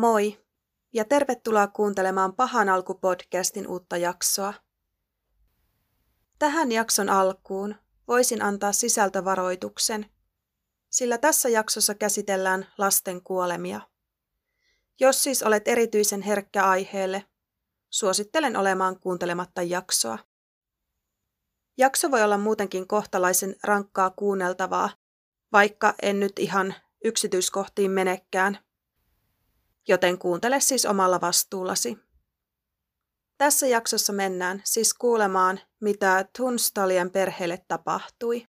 Moi ja tervetuloa kuuntelemaan Pahan alku-podcastin uutta jaksoa. Tähän jakson alkuun voisin antaa sisältövaroituksen, sillä tässä jaksossa käsitellään lasten kuolemia. Jos siis olet erityisen herkkä aiheelle, suosittelen olemaan kuuntelematta jaksoa. Jakso voi olla muutenkin kohtalaisen rankkaa kuunneltavaa, vaikka en nyt ihan yksityiskohtiin menekään – joten kuuntele siis omalla vastuullasi. Tässä jaksossa mennään siis kuulemaan, mitä Tunstalien perheelle tapahtui.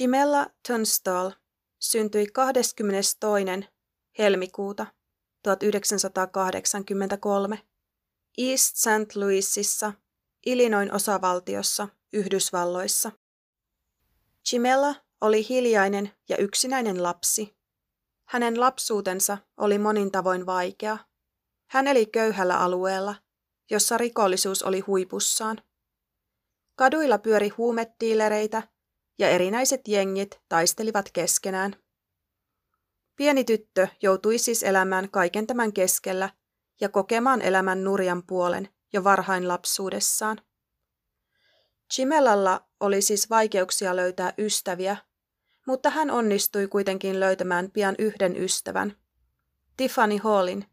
Jimella Tunstall syntyi 22. helmikuuta 1983 East St. Louisissa, Illinoin osavaltiossa, Yhdysvalloissa. Jimella oli hiljainen ja yksinäinen lapsi. Hänen lapsuutensa oli monin tavoin vaikea. Hän eli köyhällä alueella, jossa rikollisuus oli huipussaan. Kaduilla pyöri huumetiilereitä ja erinäiset jengit taistelivat keskenään. Pieni tyttö joutui siis elämään kaiken tämän keskellä ja kokemaan elämän nurjan puolen jo varhain lapsuudessaan. Chimelalla oli siis vaikeuksia löytää ystäviä, mutta hän onnistui kuitenkin löytämään pian yhden ystävän, Tiffany Hallin,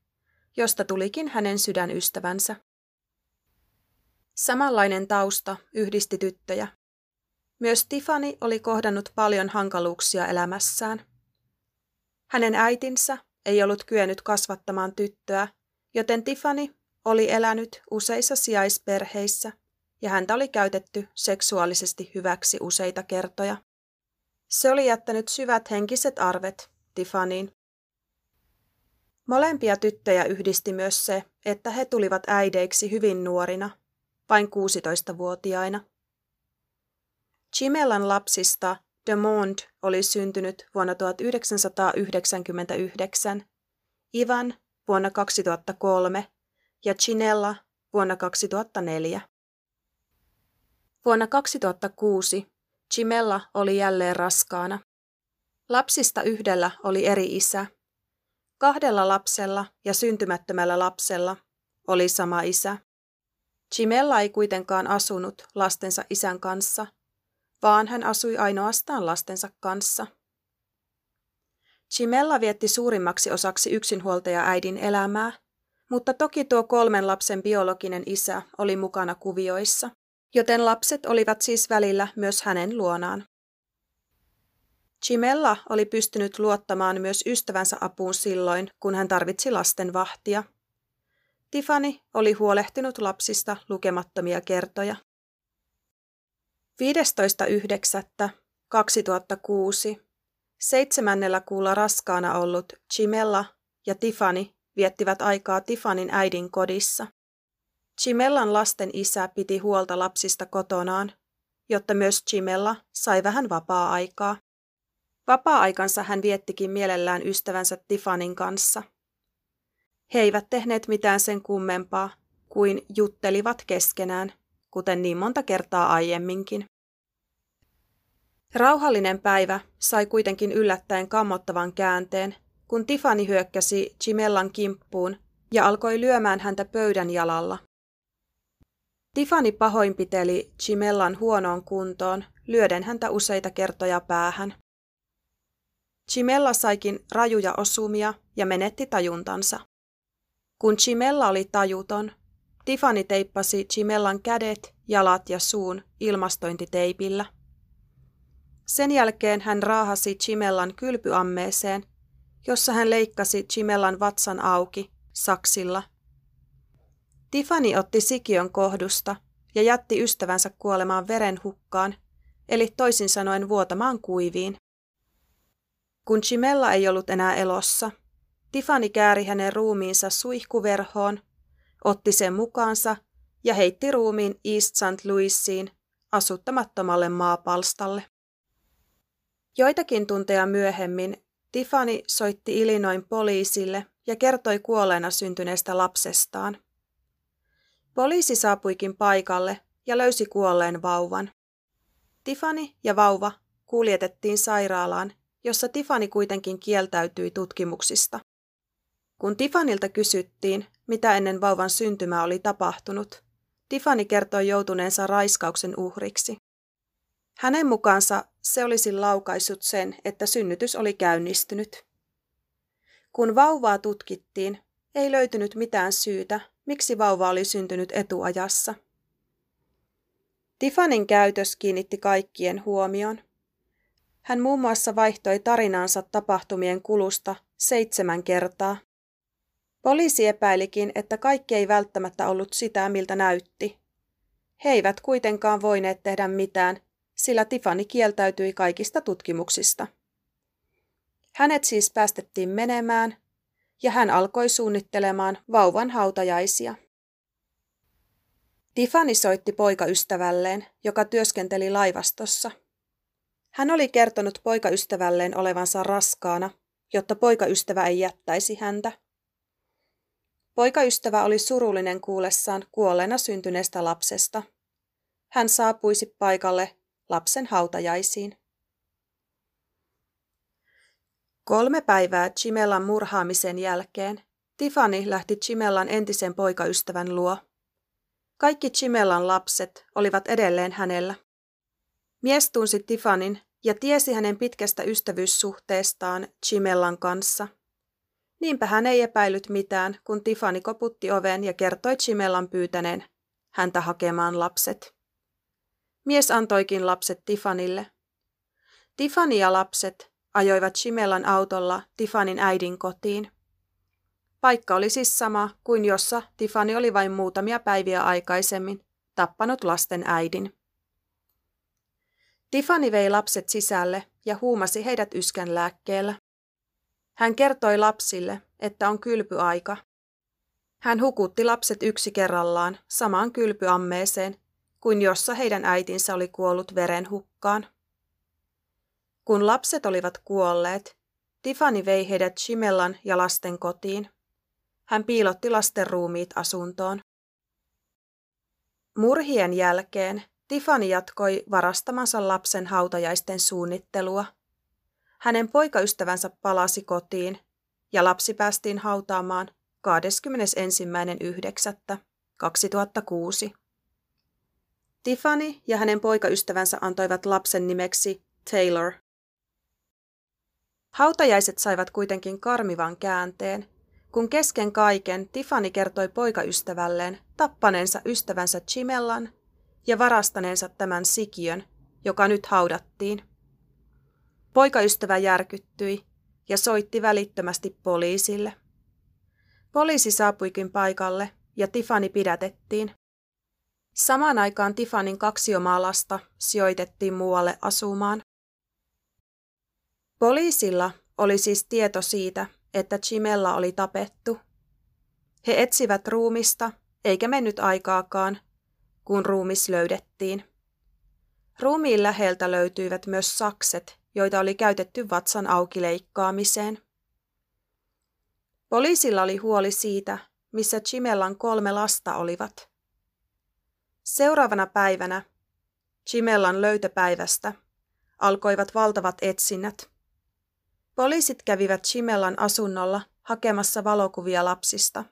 josta tulikin hänen sydänystävänsä. Samanlainen tausta yhdisti tyttöjä. Myös Tiffany oli kohdannut paljon hankaluuksia elämässään. Hänen äitinsä ei ollut kyennyt kasvattamaan tyttöä, joten Tiffany oli elänyt useissa sijaisperheissä ja häntä oli käytetty seksuaalisesti hyväksi useita kertoja. Se oli jättänyt syvät henkiset arvet Tiffaniin. Molempia tyttöjä yhdisti myös se, että he tulivat äideiksi hyvin nuorina, vain 16-vuotiaina. Chimellan lapsista Mond oli syntynyt vuonna 1999, Ivan vuonna 2003 ja Chinella vuonna 2004. Vuonna 2006 Chimella oli jälleen raskaana. Lapsista yhdellä oli eri isä. Kahdella lapsella ja syntymättömällä lapsella oli sama isä. Chimella ei kuitenkaan asunut lastensa isän kanssa – vaan hän asui ainoastaan lastensa kanssa. Chimella vietti suurimmaksi osaksi yksinhuoltaja äidin elämää, mutta toki tuo kolmen lapsen biologinen isä oli mukana kuvioissa, joten lapset olivat siis välillä myös hänen luonaan. Chimella oli pystynyt luottamaan myös ystävänsä apuun silloin, kun hän tarvitsi lasten vahtia. Tiffany oli huolehtinut lapsista lukemattomia kertoja. 15.9.2006 seitsemännellä kuulla raskaana ollut Chimella ja Tiffany viettivät aikaa Tiffanin äidin kodissa. Chimellan lasten isä piti huolta lapsista kotonaan, jotta myös Chimella sai vähän vapaa-aikaa. Vapaa-aikansa hän viettikin mielellään ystävänsä Tiffanin kanssa. He eivät tehneet mitään sen kummempaa kuin juttelivat keskenään – kuten niin monta kertaa aiemminkin. Rauhallinen päivä sai kuitenkin yllättäen kammottavan käänteen, kun Tiffany hyökkäsi Jimellan kimppuun ja alkoi lyömään häntä pöydän jalalla. Tiffany pahoinpiteli Jimellan huonoon kuntoon, lyöden häntä useita kertoja päähän. Chimella saikin rajuja osumia ja menetti tajuntansa. Kun Chimella oli tajuton, Tiffany teippasi Chimellan kädet, jalat ja suun ilmastointiteipillä. Sen jälkeen hän raahasi Chimellan kylpyammeeseen, jossa hän leikkasi Chimellan vatsan auki saksilla. Tiffany otti sikiön kohdusta ja jätti ystävänsä kuolemaan verenhukkaan, eli toisin sanoen vuotamaan kuiviin. Kun Chimella ei ollut enää elossa, Tiffany kääri hänen ruumiinsa suihkuverhoon, otti sen mukaansa ja heitti ruumiin East St. Louisiin asuttamattomalle maapalstalle. Joitakin tunteja myöhemmin Tiffany soitti Illinoin poliisille ja kertoi kuolleena syntyneestä lapsestaan. Poliisi saapuikin paikalle ja löysi kuolleen vauvan. Tiffany ja vauva kuljetettiin sairaalaan, jossa Tiffany kuitenkin kieltäytyi tutkimuksista. Kun Tiffanilta kysyttiin, mitä ennen vauvan syntymää oli tapahtunut, Tiffany kertoi joutuneensa raiskauksen uhriksi. Hänen mukaansa se olisi laukaissut sen, että synnytys oli käynnistynyt. Kun vauvaa tutkittiin, ei löytynyt mitään syytä, miksi vauva oli syntynyt etuajassa. Tiffanin käytös kiinnitti kaikkien huomion. Hän muun muassa vaihtoi tarinansa tapahtumien kulusta seitsemän kertaa. Poliisi epäilikin, että kaikki ei välttämättä ollut sitä, miltä näytti. He eivät kuitenkaan voineet tehdä mitään, sillä Tiffany kieltäytyi kaikista tutkimuksista. Hänet siis päästettiin menemään, ja hän alkoi suunnittelemaan vauvan hautajaisia. Tiffany soitti poikaystävälleen, joka työskenteli laivastossa. Hän oli kertonut poikaystävälleen olevansa raskaana, jotta poikaystävä ei jättäisi häntä. Poikaystävä oli surullinen kuullessaan kuolleena syntyneestä lapsesta. Hän saapuisi paikalle lapsen hautajaisiin. Kolme päivää Chimellan murhaamisen jälkeen Tiffany lähti Chimellan entisen poikaystävän luo. Kaikki Chimellan lapset olivat edelleen hänellä. Mies tunsi Tiffanin ja tiesi hänen pitkästä ystävyyssuhteestaan Chimellan kanssa. Niinpä hän ei epäillyt mitään, kun Tiffany koputti oven ja kertoi Chimellan pyytäneen häntä hakemaan lapset. Mies antoikin lapset Tiffanille. Tiffany ja lapset ajoivat Chimellan autolla Tiffanin äidin kotiin. Paikka oli siis sama kuin jossa Tiffany oli vain muutamia päiviä aikaisemmin tappanut lasten äidin. Tiffany vei lapset sisälle ja huumasi heidät yskän lääkkeellä. Hän kertoi lapsille, että on kylpyaika. Hän hukutti lapset yksi kerrallaan samaan kylpyammeeseen kuin jossa heidän äitinsä oli kuollut verenhukkaan. Kun lapset olivat kuolleet, Tiffany vei heidät Chimellan ja lasten kotiin. Hän piilotti lasten ruumiit asuntoon. Murhien jälkeen Tiffany jatkoi varastamansa lapsen hautajaisten suunnittelua. Hänen poikaystävänsä palasi kotiin ja lapsi päästiin hautaamaan 21.9.2006. Tiffany ja hänen poikaystävänsä antoivat lapsen nimeksi Taylor. Hautajaiset saivat kuitenkin karmivan käänteen, kun kesken kaiken Tiffany kertoi poikaystävälleen tappaneensa ystävänsä Chimellan ja varastaneensa tämän sikiön, joka nyt haudattiin. Poikaystävä järkyttyi ja soitti välittömästi poliisille. Poliisi saapuikin paikalle ja Tiffany pidätettiin. Samaan aikaan Tiffanin kaksi omaa lasta sijoitettiin muualle asumaan. Poliisilla oli siis tieto siitä, että Chimella oli tapettu. He etsivät ruumista, eikä mennyt aikaakaan, kun ruumis löydettiin. Ruumiin läheltä löytyivät myös sakset, joita oli käytetty vatsan auki leikkaamiseen. Poliisilla oli huoli siitä, missä Chimellan kolme lasta olivat. Seuraavana päivänä, Chimellan löytöpäivästä, alkoivat valtavat etsinnät. Poliisit kävivät Chimellan asunnolla hakemassa valokuvia lapsista.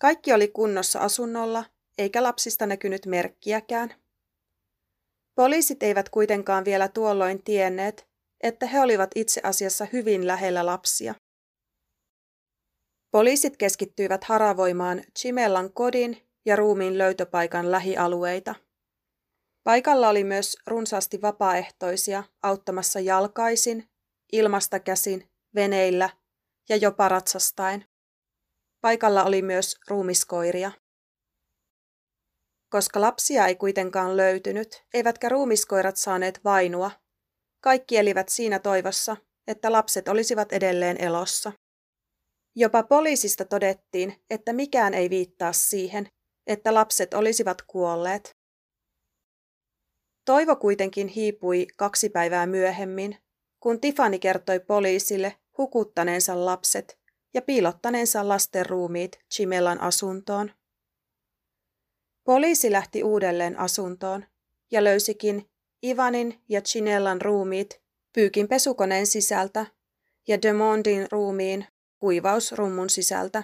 Kaikki oli kunnossa asunnolla, eikä lapsista näkynyt merkkiäkään. Poliisit eivät kuitenkaan vielä tuolloin tienneet, että he olivat itse asiassa hyvin lähellä lapsia. Poliisit keskittyivät haravoimaan Chimellan kodin ja ruumiin löytöpaikan lähialueita. Paikalla oli myös runsaasti vapaaehtoisia auttamassa jalkaisin, ilmasta käsin, veneillä ja jopa ratsastaen. Paikalla oli myös ruumiskoiria. Koska lapsia ei kuitenkaan löytynyt, eivätkä ruumiskoirat saaneet vainua, kaikki elivät siinä toivossa, että lapset olisivat edelleen elossa. Jopa poliisista todettiin, että mikään ei viittaa siihen, että lapset olisivat kuolleet. Toivo kuitenkin hiipui kaksi päivää myöhemmin, kun Tiffany kertoi poliisille hukuttaneensa lapset ja piilottaneensa lasten ruumiit Chimellan asuntoon. Poliisi lähti uudelleen asuntoon ja löysikin Ivanin ja Chinellan ruumiit pyykin pesukoneen sisältä ja Demondin ruumiin kuivausrummun sisältä.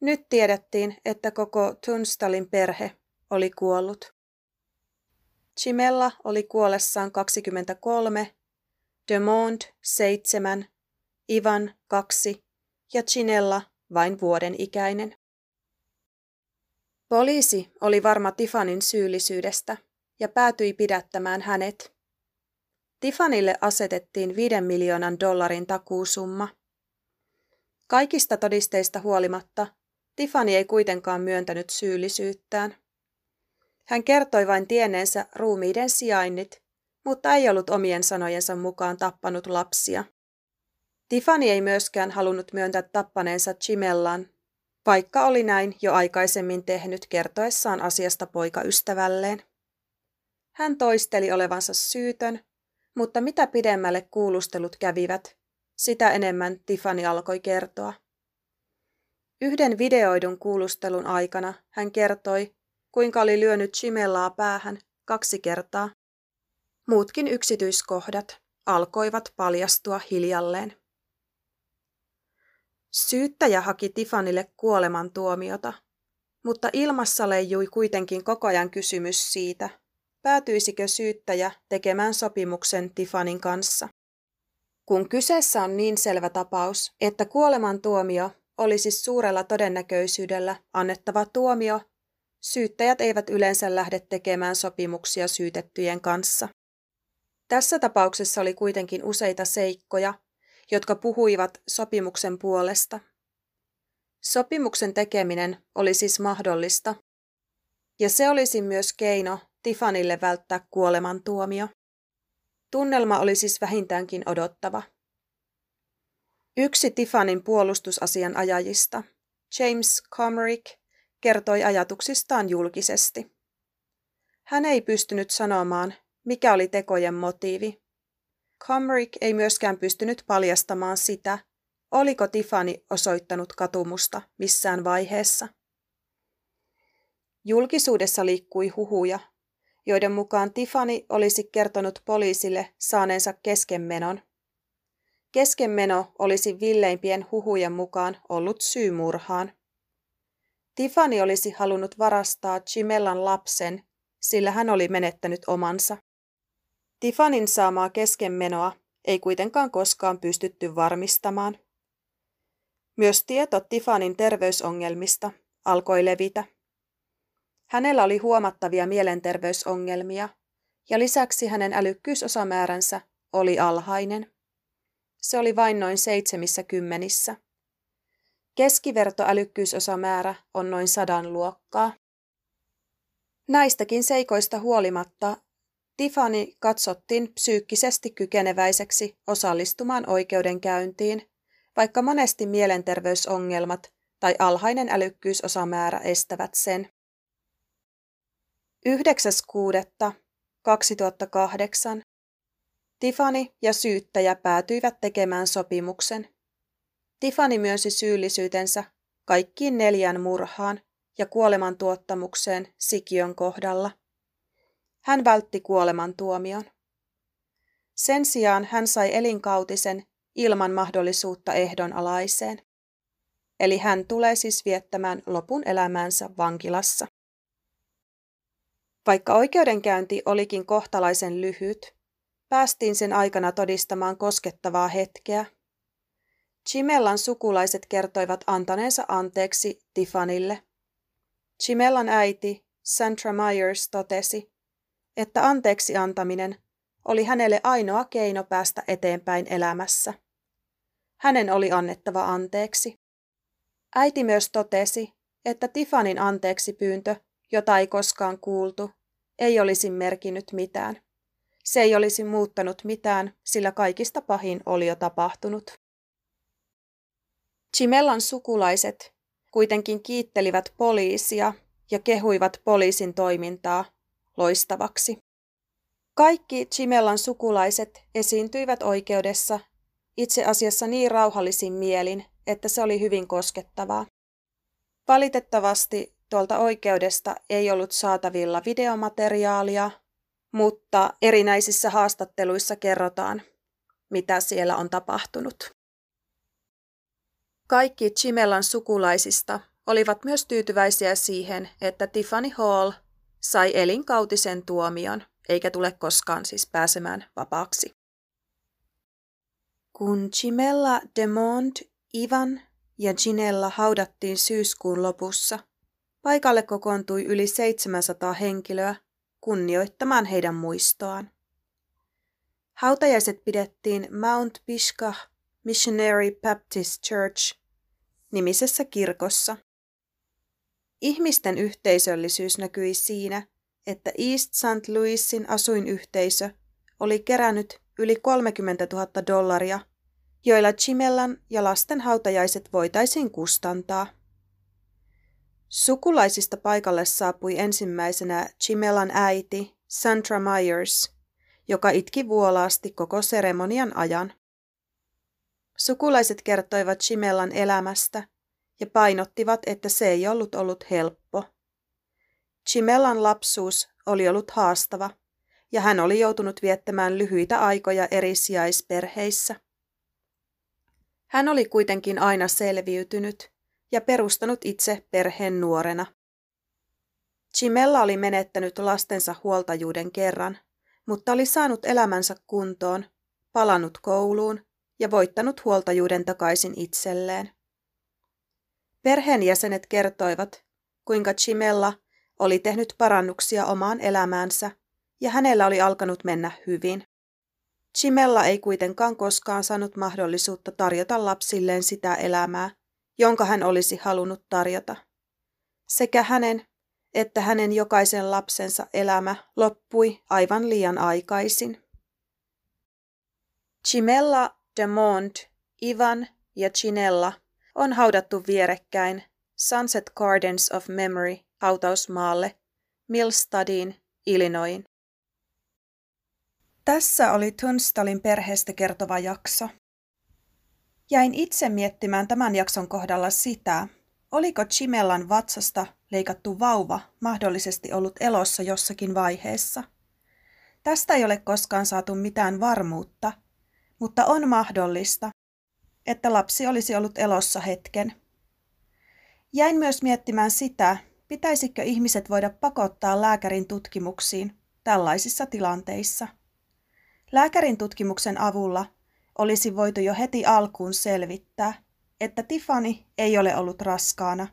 Nyt tiedettiin, että koko Tunstalin perhe oli kuollut. Chimella oli kuollessaan 23, Demond 7, Ivan 2 ja Chinella vain vuoden ikäinen. Poliisi oli varma Tiffanin syyllisyydestä ja päätyi pidättämään hänet. Tiffanille asetettiin 5 miljoonan dollarin takuusumma. Kaikista todisteista huolimatta Tiffany ei kuitenkaan myöntänyt syyllisyyttään. Hän kertoi vain tienneensä ruumiiden sijainnit, mutta ei ollut omien sanojensa mukaan tappanut lapsia. Tiffany ei myöskään halunnut myöntää tappaneensa Chimellan, vaikka oli näin jo aikaisemmin tehnyt kertoessaan asiasta poikaystävälleen. Hän toisteli olevansa syytön, mutta mitä pidemmälle kuulustelut kävivät, sitä enemmän Tiffany alkoi kertoa. Yhden videoidun kuulustelun aikana hän kertoi, kuinka oli lyönyt Chimellaa päähän kaksi kertaa. Muutkin yksityiskohdat alkoivat paljastua hiljalleen. Syyttäjä haki Tifanille kuolemantuomiota, mutta ilmassa leijui kuitenkin koko ajan kysymys siitä, päätyisikö syyttäjä tekemään sopimuksen Tifanin kanssa. Kun kyseessä on niin selvä tapaus, että kuolemantuomio olisi suurella todennäköisyydellä annettava tuomio, syyttäjät eivät yleensä lähde tekemään sopimuksia syytettyjen kanssa. Tässä tapauksessa oli kuitenkin useita seikkoja, jotka puhuivat sopimuksen puolesta. Sopimuksen tekeminen oli siis mahdollista, ja se olisi myös keino Tifanille välttää kuolemantuomio. Tunnelma oli siis vähintäänkin odottava. Yksi Tifanin puolustusasianajajista, James Comerick, kertoi ajatuksistaan julkisesti. Hän ei pystynyt sanomaan, mikä oli tekojen motiivi. Comerick ei myöskään pystynyt paljastamaan sitä, oliko Tiffany osoittanut katumusta missään vaiheessa. Julkisuudessa liikkui huhuja, joiden mukaan Tiffany olisi kertonut poliisille saaneensa keskenmenon. Keskenmeno olisi villeimpien huhujen mukaan ollut syy murhaan. Tiffany olisi halunnut varastaa Chimellan lapsen, sillä hän oli menettänyt omansa. Tiffanin saamaa keskenmenoa ei kuitenkaan koskaan pystytty varmistamaan. Myös tieto Tiffanin terveysongelmista alkoi levitä. Hänellä oli huomattavia mielenterveysongelmia ja lisäksi hänen älykkyysosamääränsä oli alhainen. Se oli vain noin seitsemissä kymmenissä. Keskivertoälykkyysosamäärä on noin sadan luokkaa. Näistäkin seikoista huolimatta Tiffany katsottiin psyykkisesti kykeneväiseksi osallistumaan oikeudenkäyntiin, vaikka monesti mielenterveysongelmat tai alhainen älykkyysosamäärä estävät sen. 9.6.2008 Tiffany ja syyttäjä päätyivät tekemään sopimuksen. Tiffany myönsi syyllisyytensä kaikkiin neljän murhaan ja kuolemantuottamukseen Sikiön kohdalla. Hän vältti kuolemantuomion. Sen sijaan hän sai elinkautisen ilman mahdollisuutta ehdonalaiseen. Eli hän tulee siis viettämään lopun elämäänsä vankilassa. Vaikka oikeudenkäynti olikin kohtalaisen lyhyt, päästiin sen aikana todistamaan koskettavaa hetkeä. Chimellan sukulaiset kertoivat antaneensa anteeksi Tiffanille. Chimellan äiti, Sandra Myers, totesi, että anteeksi antaminen oli hänelle ainoa keino päästä eteenpäin elämässä. Hänen oli annettava anteeksi. Äiti myös totesi, että Tiffanin anteeksi pyyntö, jota ei koskaan kuultu, ei olisi merkinnyt mitään. Se ei olisi muuttanut mitään, sillä kaikista pahin oli jo tapahtunut. Chimellan sukulaiset kuitenkin kiittelivät poliisia ja kehuivat poliisin toimintaa loistavaksi. Kaikki Chimellan sukulaiset esiintyivät oikeudessa itse asiassa niin rauhallisin mielin, että se oli hyvin koskettavaa. Valitettavasti tuolta oikeudesta ei ollut saatavilla videomateriaalia, mutta erinäisissä haastatteluissa kerrotaan, mitä siellä on tapahtunut. Kaikki Chimellan sukulaisista olivat myös tyytyväisiä siihen, että Tiffany Hall sai elinkautisen tuomion, eikä tule koskaan siis pääsemään vapaaksi. Kun Chimella Demond, Ivan ja Ginella haudattiin syyskuun lopussa, paikalle kokoontui yli 700 henkilöä kunnioittamaan heidän muistoaan. Hautajaiset pidettiin Mount Pishkah Missionary Baptist Church nimisessä kirkossa. Ihmisten yhteisöllisyys näkyi siinä, että East St. Louisin asuinyhteisö oli kerännyt yli 30 000 dollaria, joilla Chimellan ja lasten hautajaiset voitaisiin kustantaa. Sukulaisista paikalle saapui ensimmäisenä Chimellan äiti Sandra Myers, joka itki vuolaasti koko seremonian ajan. Sukulaiset kertoivat Chimellan elämästä ja painottivat, että se ei ollut ollut helppo. Chimellan lapsuus oli ollut haastava ja hän oli joutunut viettämään lyhyitä aikoja eri sijaisperheissä. Hän oli kuitenkin aina selviytynyt ja perustanut itse perheen nuorena. Chimella oli menettänyt lastensa huoltajuuden kerran, mutta oli saanut elämänsä kuntoon, palannut kouluun ja voittanut huoltajuuden takaisin itselleen. Perheenjäsenet kertoivat, kuinka Chimella oli tehnyt parannuksia omaan elämäänsä ja hänellä oli alkanut mennä hyvin. Chimella ei kuitenkaan koskaan saanut mahdollisuutta tarjota lapsilleen sitä elämää, jonka hän olisi halunnut tarjota. Sekä hänen että hänen jokaisen lapsensa elämä loppui aivan liian aikaisin. Chimella, Demond, Ivan ja Chinella on haudattu vierekkäin Sunset Gardens of Memory hautausmaalle Millstadiin, Illinoisin. Tässä oli Tunstalin perheestä kertova jakso. Jäin itse miettimään tämän jakson kohdalla sitä, oliko Chimellan vatsasta leikattu vauva mahdollisesti ollut elossa jossakin vaiheessa. Tästä ei ole koskaan saatu mitään varmuutta, mutta on mahdollista, että lapsi olisi ollut elossa hetken. Jäin myös miettimään sitä, pitäisikö ihmiset voida pakottaa lääkärin tutkimuksiin tällaisissa tilanteissa. Lääkärin tutkimuksen avulla olisi voitu jo heti alkuun selvittää, että Tiffany ei ole ollut raskaana,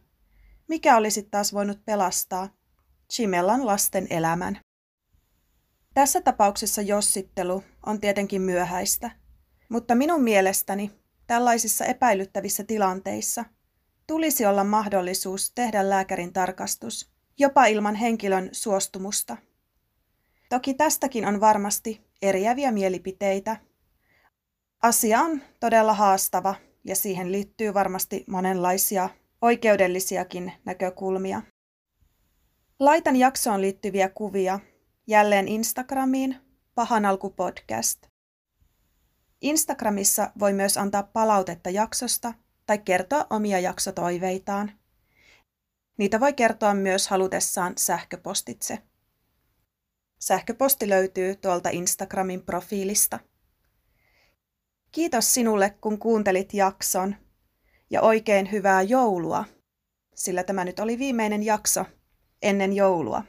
mikä olisi taas voinut pelastaa Chimellan lasten elämän. Tässä tapauksessa jossittelu on tietenkin myöhäistä, mutta minun mielestäni tällaisissa epäilyttävissä tilanteissa tulisi olla mahdollisuus tehdä lääkärin tarkastus, jopa ilman henkilön suostumusta. Toki tästäkin on varmasti eriäviä mielipiteitä. Asia on todella haastava ja siihen liittyy varmasti monenlaisia oikeudellisiakin näkökulmia. Laitan jaksoon liittyviä kuvia jälleen Instagramiin Pahan alku podcast. Instagramissa voi myös antaa palautetta jaksosta tai kertoa omia jaksotoiveitaan. Niitä voi kertoa myös halutessaan sähköpostitse. Sähköposti löytyy tuolta Instagramin profiilista. Kiitos sinulle, kun kuuntelit jakson ja oikein hyvää joulua, sillä tämä nyt oli viimeinen jakso ennen joulua.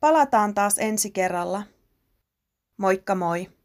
Palataan taas ensi kerralla. Moikka moi!